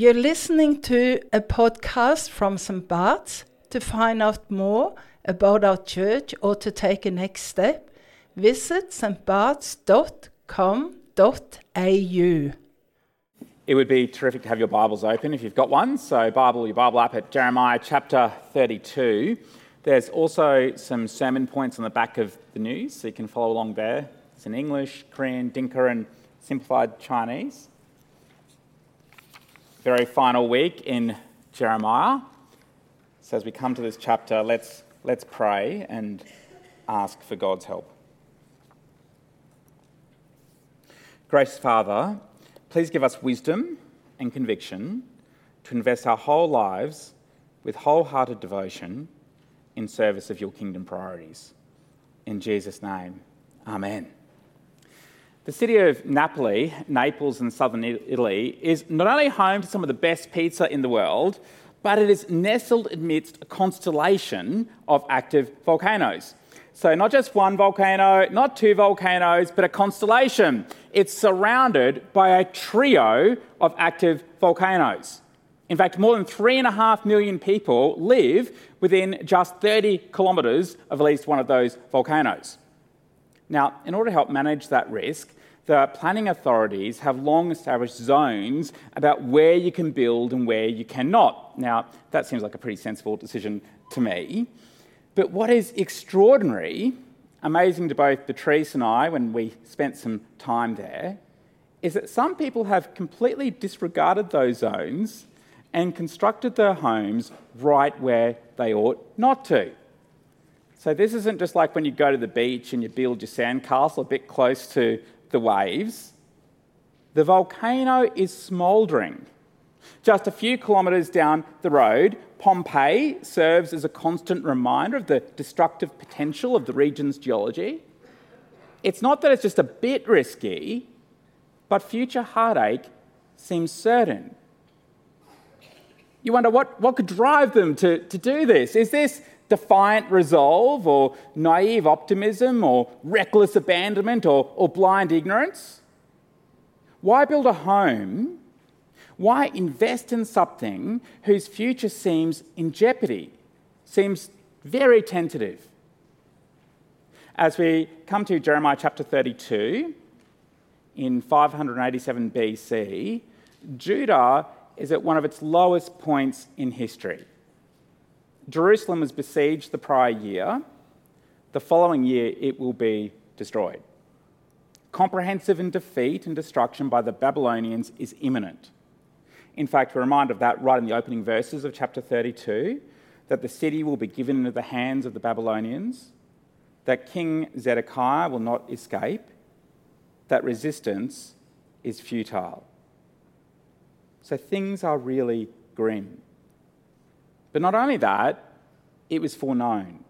You're listening to a podcast from St. Bart's. To find out more about our church or to take a next step, visit stbarts.com.au. It would be terrific to have your Bibles open if you've got one. So, Bible, your Bible up at Jeremiah chapter 32. There's also some sermon points on the back of the news, so you can follow along there. It's in English, Korean, Dinka, and simplified Chinese. Very final week in Jeremiah. So, as we come to this chapter, let's, let's pray and ask for God's help. Gracious Father, please give us wisdom and conviction to invest our whole lives with wholehearted devotion in service of your kingdom priorities. In Jesus' name, Amen. The city of Napoli, Naples in southern Italy, is not only home to some of the best pizza in the world, but it is nestled amidst a constellation of active volcanoes. So, not just one volcano, not two volcanoes, but a constellation. It's surrounded by a trio of active volcanoes. In fact, more than three and a half million people live within just 30 kilometres of at least one of those volcanoes. Now, in order to help manage that risk, the planning authorities have long established zones about where you can build and where you cannot. Now, that seems like a pretty sensible decision to me. But what is extraordinary, amazing to both Patrice and I when we spent some time there, is that some people have completely disregarded those zones and constructed their homes right where they ought not to. So, this isn't just like when you go to the beach and you build your sandcastle a bit close to the waves. The volcano is smouldering. Just a few kilometres down the road, Pompeii serves as a constant reminder of the destructive potential of the region's geology. It's not that it's just a bit risky, but future heartache seems certain. You wonder what, what could drive them to, to do this? Is this defiant resolve or naive optimism or reckless abandonment or, or blind ignorance? Why build a home? Why invest in something whose future seems in jeopardy, seems very tentative? As we come to Jeremiah chapter 32, in 587 BC, Judah is at one of its lowest points in history. Jerusalem was besieged the prior year. The following year, it will be destroyed. Comprehensive and defeat and destruction by the Babylonians is imminent. In fact, we're reminded of that right in the opening verses of chapter 32 that the city will be given into the hands of the Babylonians, that King Zedekiah will not escape, that resistance is futile. So things are really grim. But not only that, it was foreknown.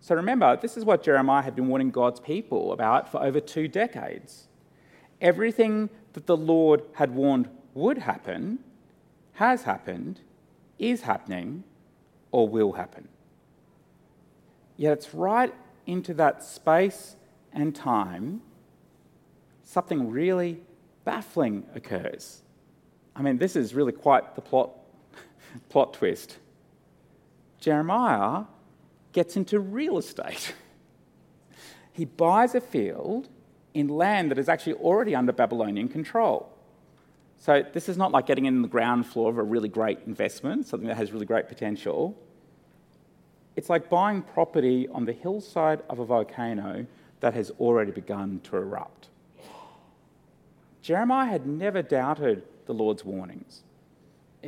So remember, this is what Jeremiah had been warning God's people about for over two decades. Everything that the Lord had warned would happen has happened, is happening, or will happen. Yet it's right into that space and time something really baffling occurs. I mean, this is really quite the plot, plot twist. Jeremiah gets into real estate. he buys a field in land that is actually already under Babylonian control. So, this is not like getting in the ground floor of a really great investment, something that has really great potential. It's like buying property on the hillside of a volcano that has already begun to erupt. Jeremiah had never doubted the Lord's warnings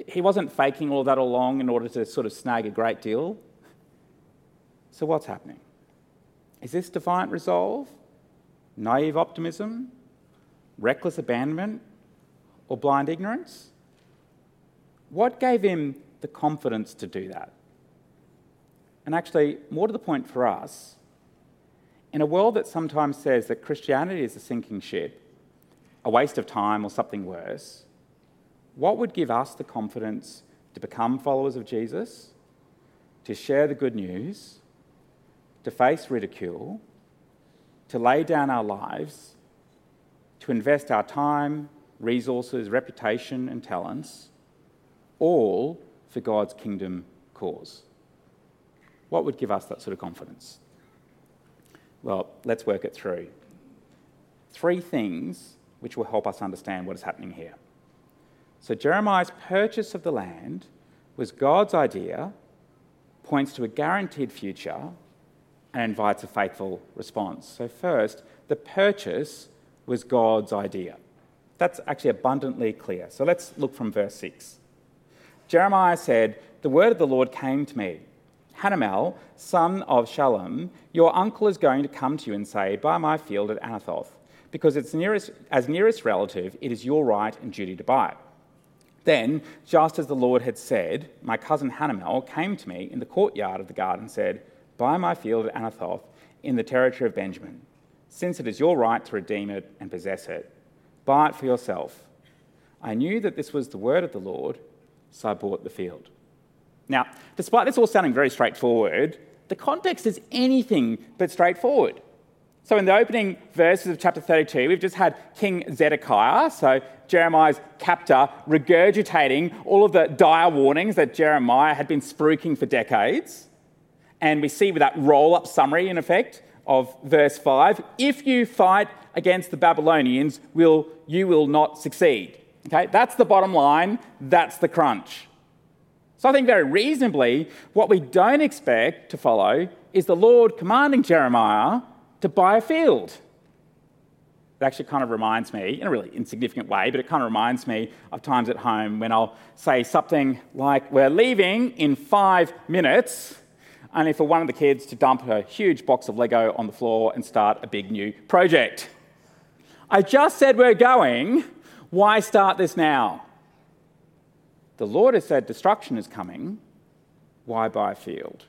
he wasn't faking all that along in order to sort of snag a great deal. So, what's happening? Is this defiant resolve, naive optimism, reckless abandonment, or blind ignorance? What gave him the confidence to do that? And actually, more to the point for us, in a world that sometimes says that Christianity is a sinking ship, a waste of time, or something worse, what would give us the confidence to become followers of Jesus, to share the good news, to face ridicule, to lay down our lives, to invest our time, resources, reputation, and talents all for God's kingdom cause. What would give us that sort of confidence? Well, let's work it through. Three things which will help us understand what is happening here. So, Jeremiah's purchase of the land was God's idea, points to a guaranteed future, and invites a faithful response. So, first, the purchase was God's idea. That's actually abundantly clear. So, let's look from verse 6. Jeremiah said, The word of the Lord came to me. Hanamel, son of Shallum, your uncle is going to come to you and say, Buy my field at Anathoth, because it's nearest, as nearest relative, it is your right and duty to buy it. Then, just as the Lord had said, my cousin Hanamel came to me in the courtyard of the garden and said, Buy my field at Anathoth in the territory of Benjamin, since it is your right to redeem it and possess it. Buy it for yourself. I knew that this was the word of the Lord, so I bought the field. Now, despite this all sounding very straightforward, the context is anything but straightforward. So, in the opening verses of chapter 32, we've just had King Zedekiah, so Jeremiah's captor, regurgitating all of the dire warnings that Jeremiah had been spruiking for decades. And we see with that roll up summary, in effect, of verse 5 if you fight against the Babylonians, will, you will not succeed. Okay, that's the bottom line, that's the crunch. So I think very reasonably, what we don't expect to follow is the Lord commanding Jeremiah to buy a field. It actually kind of reminds me, in a really insignificant way, but it kind of reminds me of times at home when I'll say something like, We're leaving in five minutes, only for one of the kids to dump a huge box of Lego on the floor and start a big new project. I just said we're going. Why start this now? The Lord has said destruction is coming. Why buy a field?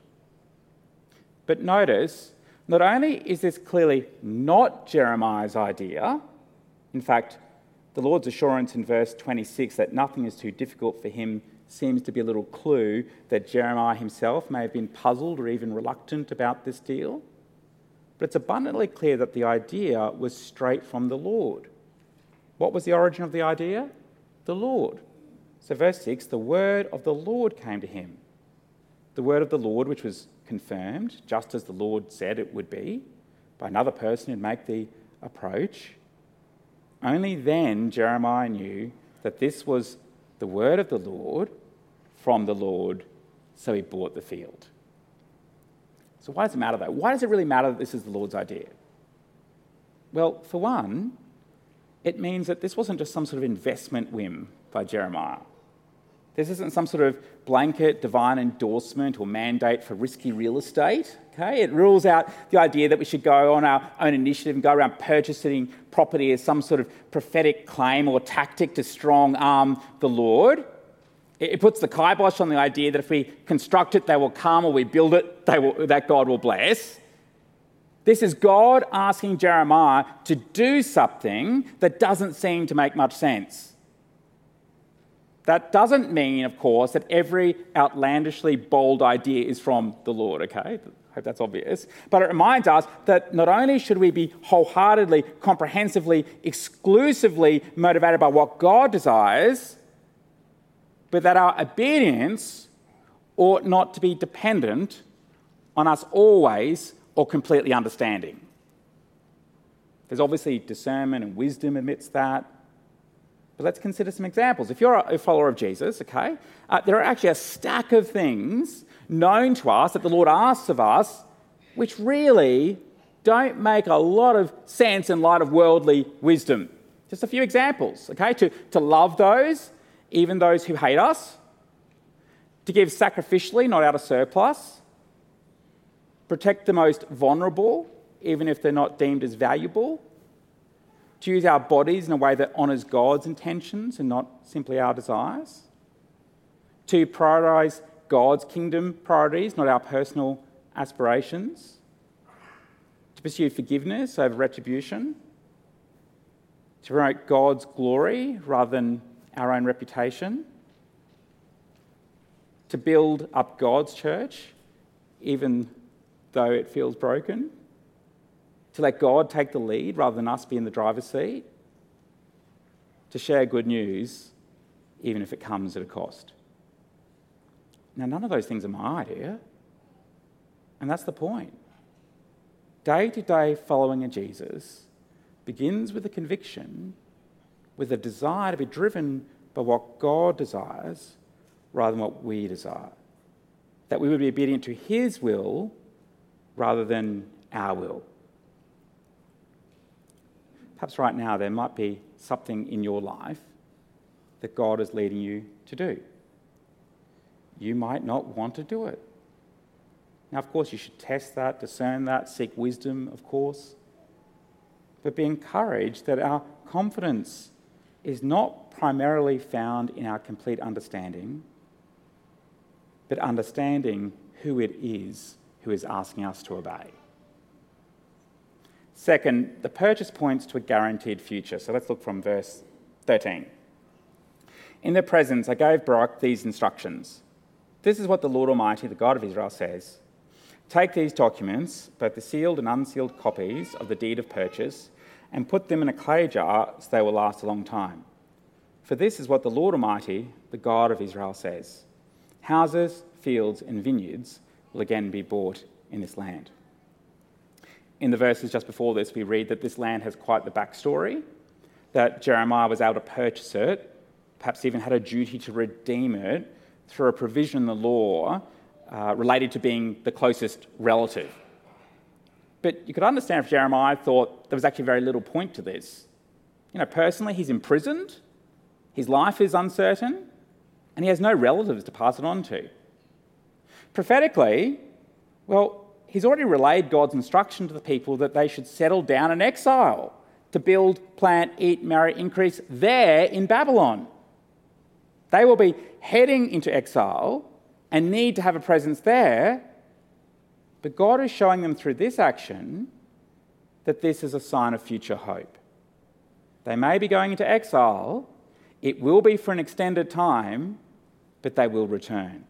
But notice, not only is this clearly not Jeremiah's idea, in fact, the Lord's assurance in verse 26 that nothing is too difficult for him seems to be a little clue that Jeremiah himself may have been puzzled or even reluctant about this deal. But it's abundantly clear that the idea was straight from the Lord. What was the origin of the idea? The Lord. So, verse 6 the word of the Lord came to him. The word of the Lord, which was confirmed, just as the Lord said it would be, by another person who'd make the approach. Only then Jeremiah knew that this was the word of the Lord from the Lord, so he bought the field. So, why does it matter though? Why does it really matter that this is the Lord's idea? Well, for one, it means that this wasn't just some sort of investment whim by Jeremiah. This isn't some sort of blanket divine endorsement or mandate for risky real estate. Okay? It rules out the idea that we should go on our own initiative and go around purchasing property as some sort of prophetic claim or tactic to strong arm the Lord. It puts the kibosh on the idea that if we construct it, they will come, or we build it, will, that God will bless. This is God asking Jeremiah to do something that doesn't seem to make much sense. That doesn't mean, of course, that every outlandishly bold idea is from the Lord, okay? I hope that's obvious. But it reminds us that not only should we be wholeheartedly, comprehensively, exclusively motivated by what God desires, but that our obedience ought not to be dependent on us always or completely understanding. There's obviously discernment and wisdom amidst that. But let's consider some examples. If you're a follower of Jesus, okay, uh, there are actually a stack of things known to us that the Lord asks of us, which really don't make a lot of sense in light of worldly wisdom. Just a few examples, okay? To, to love those, even those who hate us, to give sacrificially, not out of surplus, protect the most vulnerable, even if they're not deemed as valuable, to use our bodies in a way that honours God's intentions and not simply our desires, to prioritise God's kingdom priorities, not our personal aspirations, to pursue forgiveness over retribution, to promote God's glory rather than our own reputation, to build up God's church, even though it feels broken to let God take the lead rather than us be in the driver's seat, to share good news, even if it comes at a cost. Now, none of those things are my idea. And that's the point. Day to day following of Jesus begins with a conviction, with a desire to be driven by what God desires rather than what we desire. That we would be obedient to His will rather than our will. Perhaps right now there might be something in your life that God is leading you to do. You might not want to do it. Now, of course, you should test that, discern that, seek wisdom, of course. But be encouraged that our confidence is not primarily found in our complete understanding, but understanding who it is who is asking us to obey. Second, the purchase points to a guaranteed future. So let's look from verse 13. In their presence, I gave Baruch these instructions. This is what the Lord Almighty, the God of Israel, says Take these documents, both the sealed and unsealed copies of the deed of purchase, and put them in a clay jar so they will last a long time. For this is what the Lord Almighty, the God of Israel, says Houses, fields, and vineyards will again be bought in this land. In the verses just before this, we read that this land has quite the backstory, that Jeremiah was able to purchase it, perhaps even had a duty to redeem it through a provision in the law uh, related to being the closest relative. But you could understand if Jeremiah thought there was actually very little point to this. You know, personally, he's imprisoned, his life is uncertain, and he has no relatives to pass it on to. Prophetically, well, he's already relayed God's instruction to the people that they should settle down in exile to build, plant, eat, marry, increase there in Babylon. They will be heading into exile and need to have a presence there. But God is showing them through this action that this is a sign of future hope. They may be going into exile, it will be for an extended time, but they will return.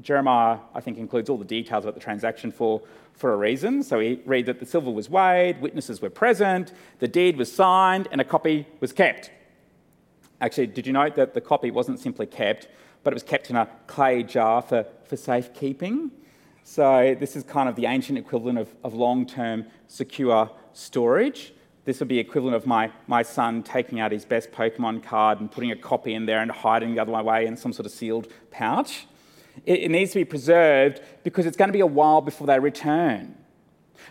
Jeremiah, I think, includes all the details about the transaction for, for a reason. So we read that the silver was weighed, witnesses were present, the deed was signed, and a copy was kept. Actually, did you note that the copy wasn't simply kept, but it was kept in a clay jar for, for safekeeping? So this is kind of the ancient equivalent of, of long term secure storage. This would be equivalent of my, my son taking out his best Pokemon card and putting a copy in there and hiding the other way in some sort of sealed pouch. It, it needs to be preserved because it's going to be a while before they return.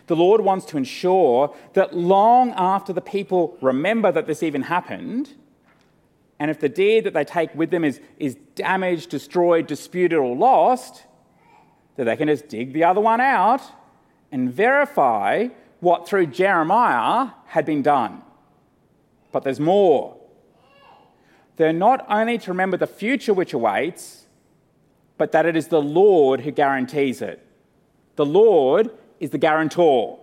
The Lord wants to ensure that long after the people remember that this even happened, and if the deed that they take with them is, is damaged, destroyed, disputed, or lost, that they can just dig the other one out and verify what through Jeremiah had been done. But there's more. They're not only to remember the future which awaits, but that it is the Lord who guarantees it. The Lord is the guarantor.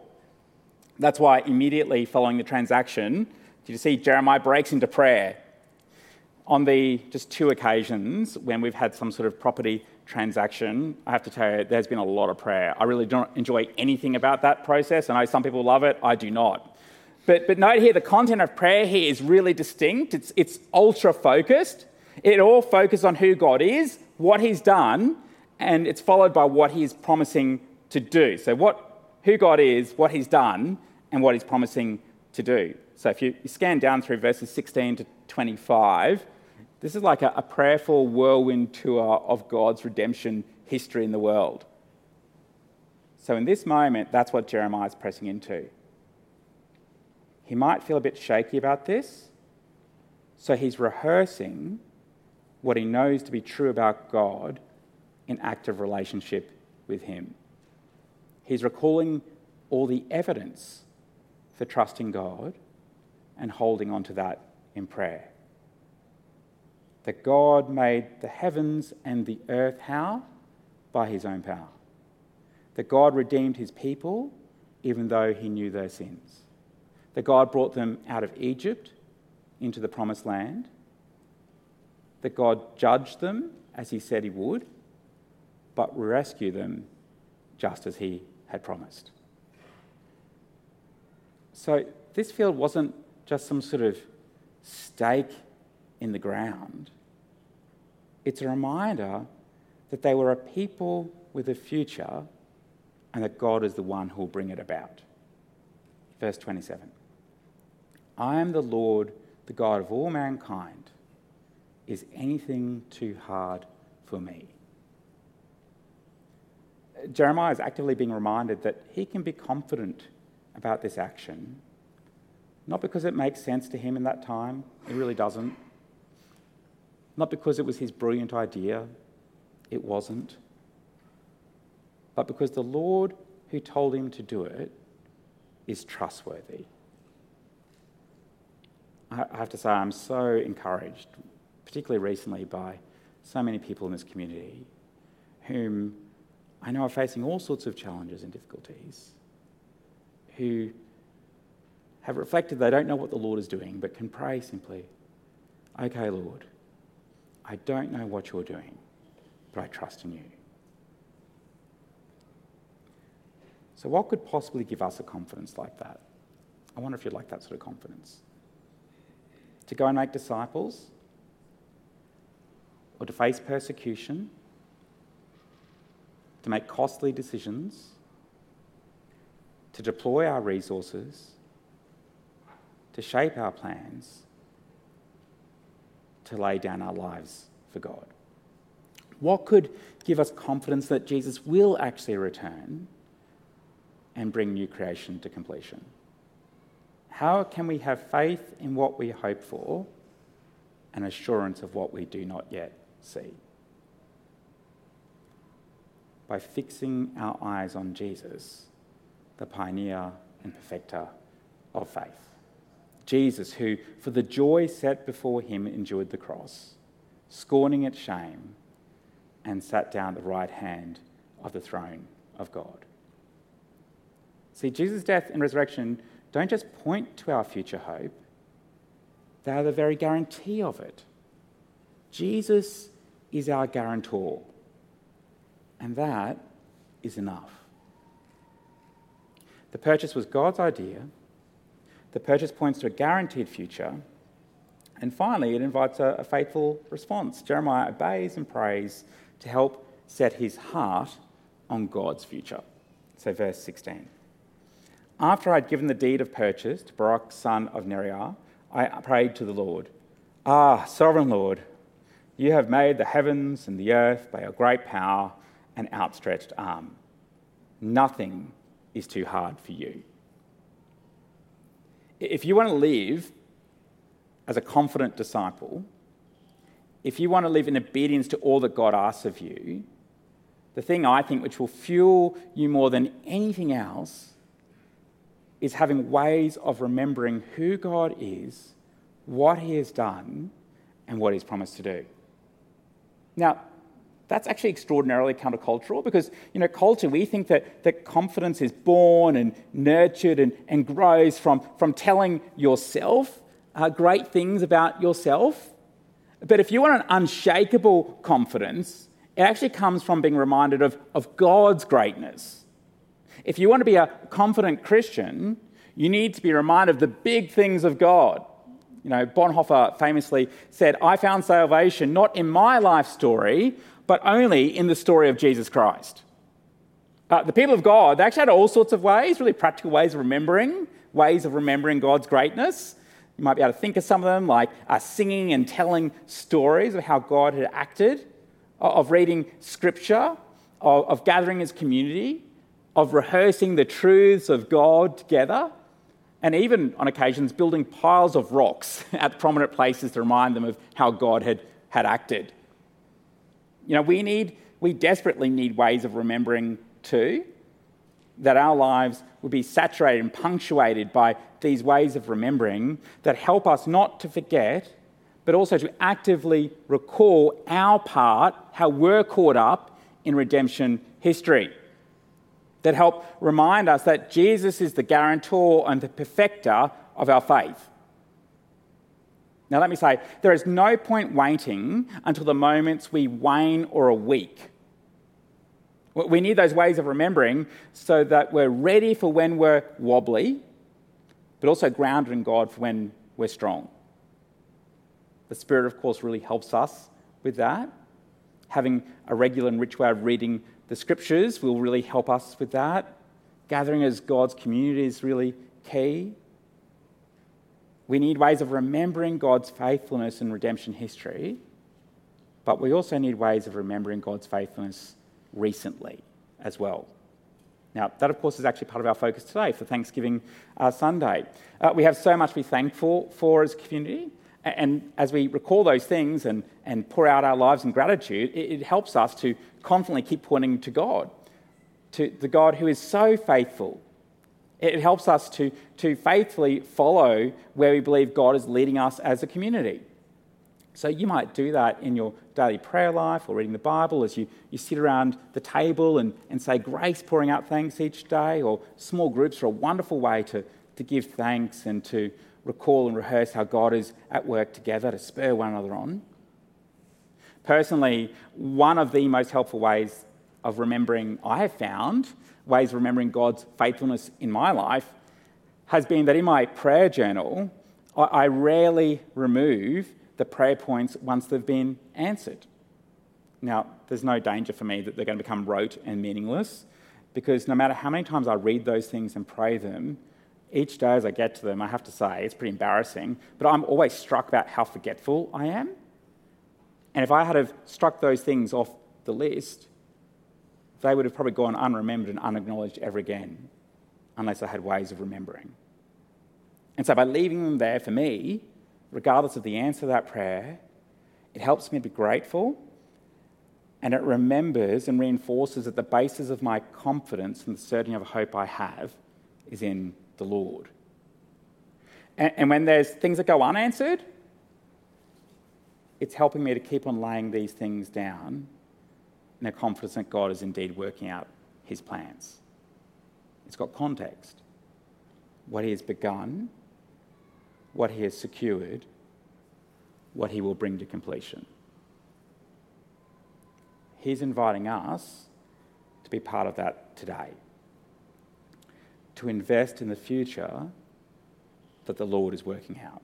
That's why immediately following the transaction, did you see Jeremiah breaks into prayer? On the just two occasions when we've had some sort of property transaction, I have to tell you, there's been a lot of prayer. I really don't enjoy anything about that process. I know some people love it, I do not. But, but note here, the content of prayer here is really distinct. It's, it's ultra focused. It all focuses on who God is, what He's done, and it's followed by what He's promising to do. So, what, who God is, what He's done, and what He's promising to do. So, if you, you scan down through verses 16 to 25, this is like a, a prayerful whirlwind tour of God's redemption history in the world. So, in this moment, that's what Jeremiah is pressing into. He might feel a bit shaky about this, so he's rehearsing what he knows to be true about God in active relationship with Him. He's recalling all the evidence for trusting God and holding on to that in prayer that God made the heavens and the earth how? By his own power. That God redeemed his people even though he knew their sins. That God brought them out of Egypt into the promised land. That God judged them as he said he would, but rescue them just as he had promised. So this field wasn't just some sort of stake in the ground. It's a reminder that they were a people with a future and that God is the one who will bring it about. Verse 27 I am the Lord, the God of all mankind. Is anything too hard for me? Jeremiah is actively being reminded that he can be confident about this action, not because it makes sense to him in that time, it really doesn't. Not because it was his brilliant idea, it wasn't. But because the Lord who told him to do it is trustworthy. I have to say, I'm so encouraged, particularly recently, by so many people in this community whom I know are facing all sorts of challenges and difficulties, who have reflected they don't know what the Lord is doing, but can pray simply, Okay, Lord, I don't know what you're doing, but I trust in you. So, what could possibly give us a confidence like that? I wonder if you'd like that sort of confidence. To go and make disciples, or to face persecution, to make costly decisions, to deploy our resources, to shape our plans, to lay down our lives for God. What could give us confidence that Jesus will actually return and bring new creation to completion? How can we have faith in what we hope for and assurance of what we do not yet see? By fixing our eyes on Jesus, the pioneer and perfecter of faith. Jesus, who for the joy set before him endured the cross, scorning its shame, and sat down at the right hand of the throne of God. See, Jesus' death and resurrection don't just point to our future hope, they are the very guarantee of it. Jesus is our guarantor, and that is enough. The purchase was God's idea. The purchase points to a guaranteed future. And finally, it invites a, a faithful response. Jeremiah obeys and prays to help set his heart on God's future. So, verse 16. After I'd given the deed of purchase to Baruch, son of Neriah, I prayed to the Lord, Ah, sovereign Lord, you have made the heavens and the earth by your great power and outstretched arm. Nothing is too hard for you. If you want to live as a confident disciple, if you want to live in obedience to all that God asks of you, the thing I think which will fuel you more than anything else is having ways of remembering who God is, what He has done, and what He's promised to do. Now, that's actually extraordinarily countercultural because, you know, culture, we think that, that confidence is born and nurtured and, and grows from, from telling yourself uh, great things about yourself. But if you want an unshakable confidence, it actually comes from being reminded of, of God's greatness if you want to be a confident Christian, you need to be reminded of the big things of God. You know, Bonhoeffer famously said, I found salvation not in my life story, but only in the story of Jesus Christ. Uh, the people of God, they actually had all sorts of ways, really practical ways of remembering, ways of remembering God's greatness. You might be able to think of some of them, like uh, singing and telling stories of how God had acted, of reading scripture, of, of gathering as community of rehearsing the truths of God together, and even on occasions building piles of rocks at prominent places to remind them of how God had, had acted. You know, we need, we desperately need ways of remembering too, that our lives would be saturated and punctuated by these ways of remembering that help us not to forget, but also to actively recall our part, how we're caught up in redemption history that help remind us that Jesus is the guarantor and the perfecter of our faith. Now, let me say, there is no point waiting until the moments we wane or are weak. We need those ways of remembering so that we're ready for when we're wobbly, but also grounded in God for when we're strong. The Spirit, of course, really helps us with that. Having a regular and rich way of reading the scriptures will really help us with that. Gathering as God's community is really key. We need ways of remembering God's faithfulness in redemption history, but we also need ways of remembering God's faithfulness recently as well. Now, that of course is actually part of our focus today for Thanksgiving uh, Sunday. Uh, we have so much to be thankful for as a community, and as we recall those things and, and pour out our lives in gratitude, it, it helps us to confidently keep pointing to God, to the God who is so faithful. It helps us to, to faithfully follow where we believe God is leading us as a community. So you might do that in your daily prayer life or reading the Bible as you, you sit around the table and, and say grace, pouring out thanks each day, or small groups are a wonderful way to, to give thanks and to recall and rehearse how God is at work together to spur one another on. Personally, one of the most helpful ways of remembering I have found, ways of remembering God's faithfulness in my life, has been that in my prayer journal, I, rarely remove the prayer points once they've been answered. Now, there's no danger for me that they're going to become rote and meaningless because no matter how many times I read those things and pray them, each day as I get to them, I have to say, it's pretty embarrassing, but I'm always struck about how forgetful I am. And if I had have struck those things off the list, they would have probably gone unremembered and unacknowledged ever again, unless I had ways of remembering. And so by leaving them there for me, regardless of the answer to that prayer, it helps me to be grateful and it remembers and reinforces that the basis of my confidence and the certainty of hope I have is in the Lord. And, and when there's things that go unanswered, it's helping me to keep on laying these things down in a confidence that God is indeed working out his plans. It's got context. What he has begun what he has secured, what he will bring to completion. He's inviting us to be part of that today, to invest in the future that the Lord is working out.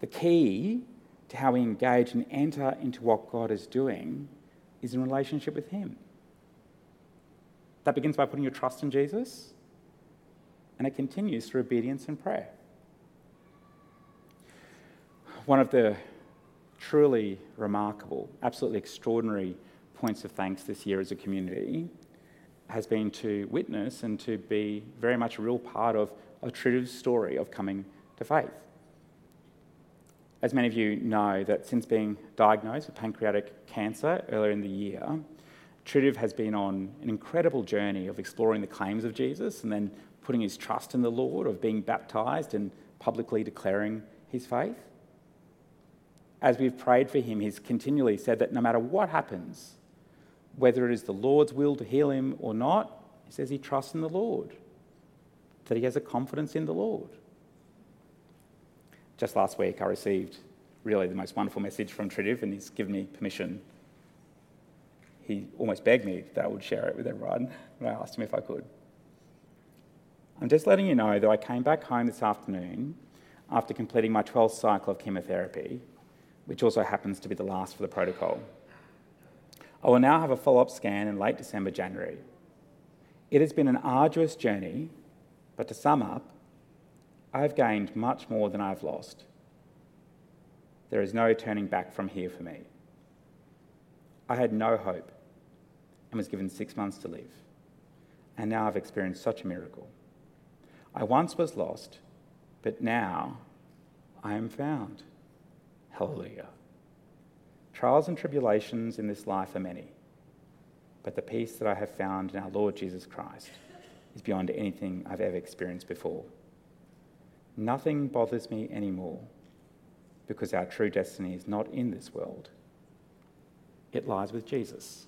The key to how we engage and enter into what God is doing is in relationship with Him. That begins by putting your trust in Jesus and it continues through obedience and prayer. One of the truly remarkable, absolutely extraordinary points of thanks this year as a community has been to witness and to be very much a real part of a true story of coming to faith. As many of you know, that since being diagnosed with pancreatic cancer earlier in the year, Tridiv has been on an incredible journey of exploring the claims of Jesus and then putting his trust in the Lord, of being baptized and publicly declaring his faith. As we've prayed for him, he's continually said that no matter what happens, whether it is the Lord's will to heal him or not, he says he trusts in the Lord, that he has a confidence in the Lord. Just last week, I received really the most wonderful message from Tridiv, and he's given me permission. He almost begged me that I would share it with everyone, and I asked him if I could. I'm just letting you know that I came back home this afternoon after completing my 12th cycle of chemotherapy, which also happens to be the last for the protocol. I will now have a follow up scan in late December, January. It has been an arduous journey, but to sum up, I've gained much more than I've lost. There is no turning back from here for me. I had no hope and was given six months to live, and now I've experienced such a miracle. I once was lost, but now I am found. Hallelujah. Trials and tribulations in this life are many, but the peace that I have found in our Lord Jesus Christ is beyond anything I've ever experienced before. Nothing bothers me anymore because our true destiny is not in this world, it lies with Jesus.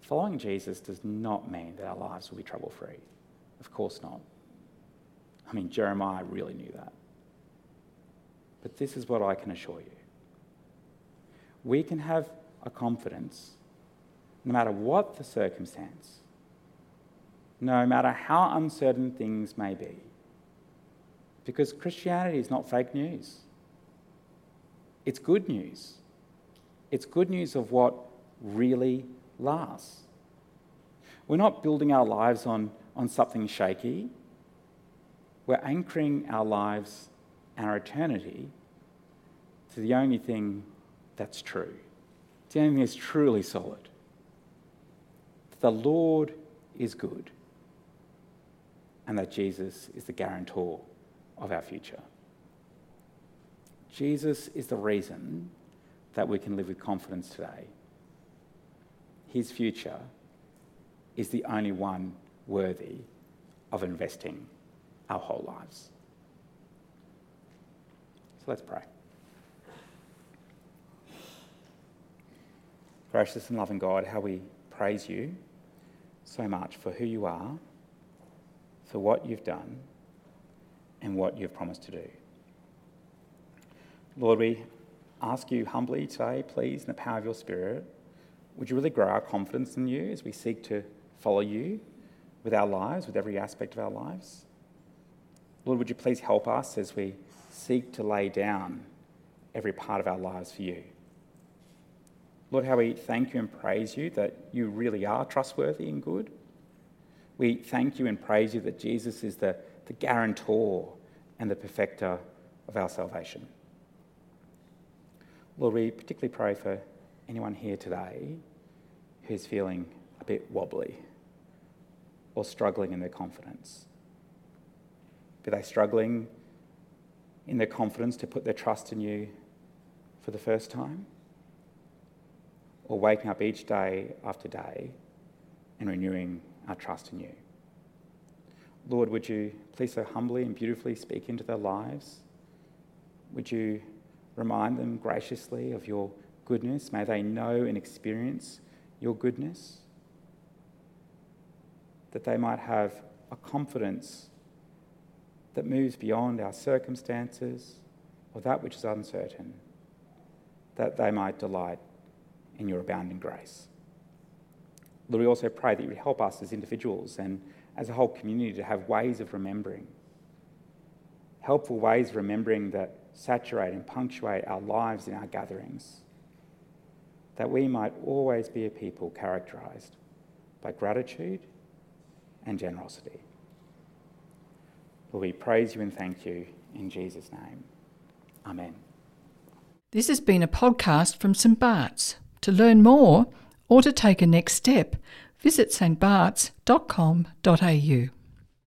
Following Jesus does not mean that our lives will be trouble free. Of course not. I mean, Jeremiah really knew that. But this is what I can assure you we can have a confidence no matter what the circumstance, no matter how uncertain things may be. Because Christianity is not fake news. It's good news. It's good news of what really lasts. We're not building our lives on, on something shaky. We're anchoring our lives and our eternity to the only thing that's true. The only thing that's truly solid. The Lord is good, and that Jesus is the guarantor of our future. Jesus is the reason that we can live with confidence today. His future is the only one worthy of investing our whole lives. So let's pray. Gracious and loving God, how we praise you so much for who you are, for what you've done, and what you've promised to do. Lord, we ask you humbly today, please, in the power of your Spirit, would you really grow our confidence in you as we seek to follow you with our lives, with every aspect of our lives? Lord, would you please help us as we seek to lay down every part of our lives for you? Lord, how we thank you and praise you that you really are trustworthy and good. We thank you and praise you that Jesus is the, the guarantor and the perfecter of our salvation. Lord, we particularly pray for anyone here today who's feeling a bit wobbly or struggling in their confidence. Be they struggling in their confidence to put their trust in you for the first time? Or waking up each day after day and renewing our trust in you? Lord, would you please so humbly and beautifully speak into their lives? Would you Remind them graciously of your goodness. May they know and experience your goodness. That they might have a confidence that moves beyond our circumstances or that which is uncertain. That they might delight in your abounding grace. Lord, we also pray that you would help us as individuals and as a whole community to have ways of remembering. Helpful ways of remembering that saturate and punctuate our lives in our gatherings, that we might always be a people characterized by gratitude and generosity. Lord, we praise you and thank you in Jesus' name. Amen. This has been a podcast from St. Bart's. To learn more or to take a next step, visit stbarts.com.au.